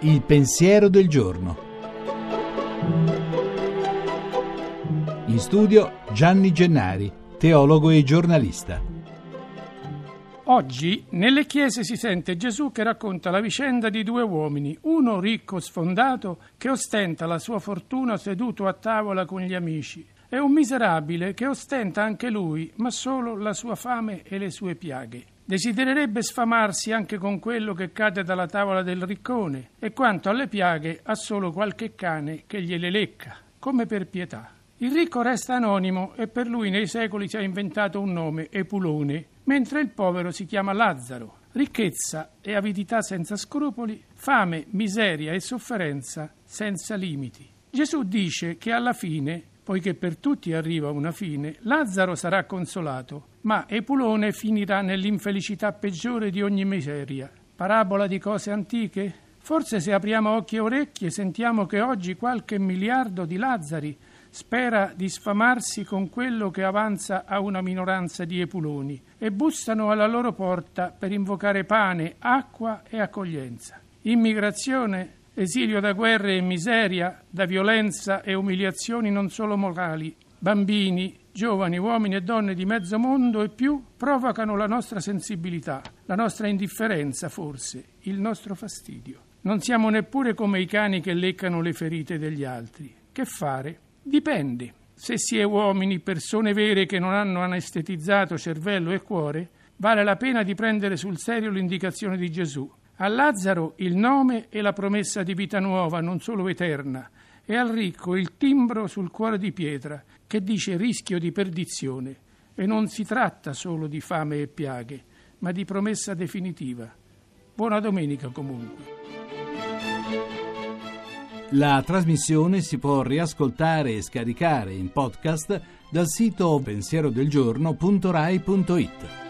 Il pensiero del giorno. In studio Gianni Gennari, teologo e giornalista. Oggi nelle chiese si sente Gesù che racconta la vicenda di due uomini, uno ricco sfondato che ostenta la sua fortuna seduto a tavola con gli amici, e un miserabile che ostenta anche lui, ma solo la sua fame e le sue piaghe. Desidererebbe sfamarsi anche con quello che cade dalla tavola del riccone, e quanto alle piaghe ha solo qualche cane che gliele lecca, come per pietà. Il ricco resta anonimo e per lui nei secoli si è inventato un nome, Epulone, mentre il povero si chiama Lazzaro. Ricchezza e avidità senza scrupoli, fame, miseria e sofferenza senza limiti. Gesù dice che alla fine poiché per tutti arriva una fine, Lazzaro sarà consolato, ma Epulone finirà nell'infelicità peggiore di ogni miseria. Parabola di cose antiche? Forse se apriamo occhi e orecchie sentiamo che oggi qualche miliardo di Lazzari spera di sfamarsi con quello che avanza a una minoranza di Epuloni e bussano alla loro porta per invocare pane, acqua e accoglienza. Immigrazione esilio da guerre e miseria, da violenza e umiliazioni non solo morali. Bambini, giovani, uomini e donne di mezzo mondo e più provocano la nostra sensibilità, la nostra indifferenza forse, il nostro fastidio. Non siamo neppure come i cani che leccano le ferite degli altri. Che fare? Dipende. Se si è uomini, persone vere che non hanno anestetizzato cervello e cuore, vale la pena di prendere sul serio l'indicazione di Gesù a Lazzaro il nome e la promessa di vita nuova, non solo eterna, e al ricco il timbro sul cuore di pietra che dice rischio di perdizione. E non si tratta solo di fame e piaghe, ma di promessa definitiva. Buona domenica comunque. La trasmissione si può riascoltare e scaricare in podcast dal sito pensierodelgiorno.rai.it.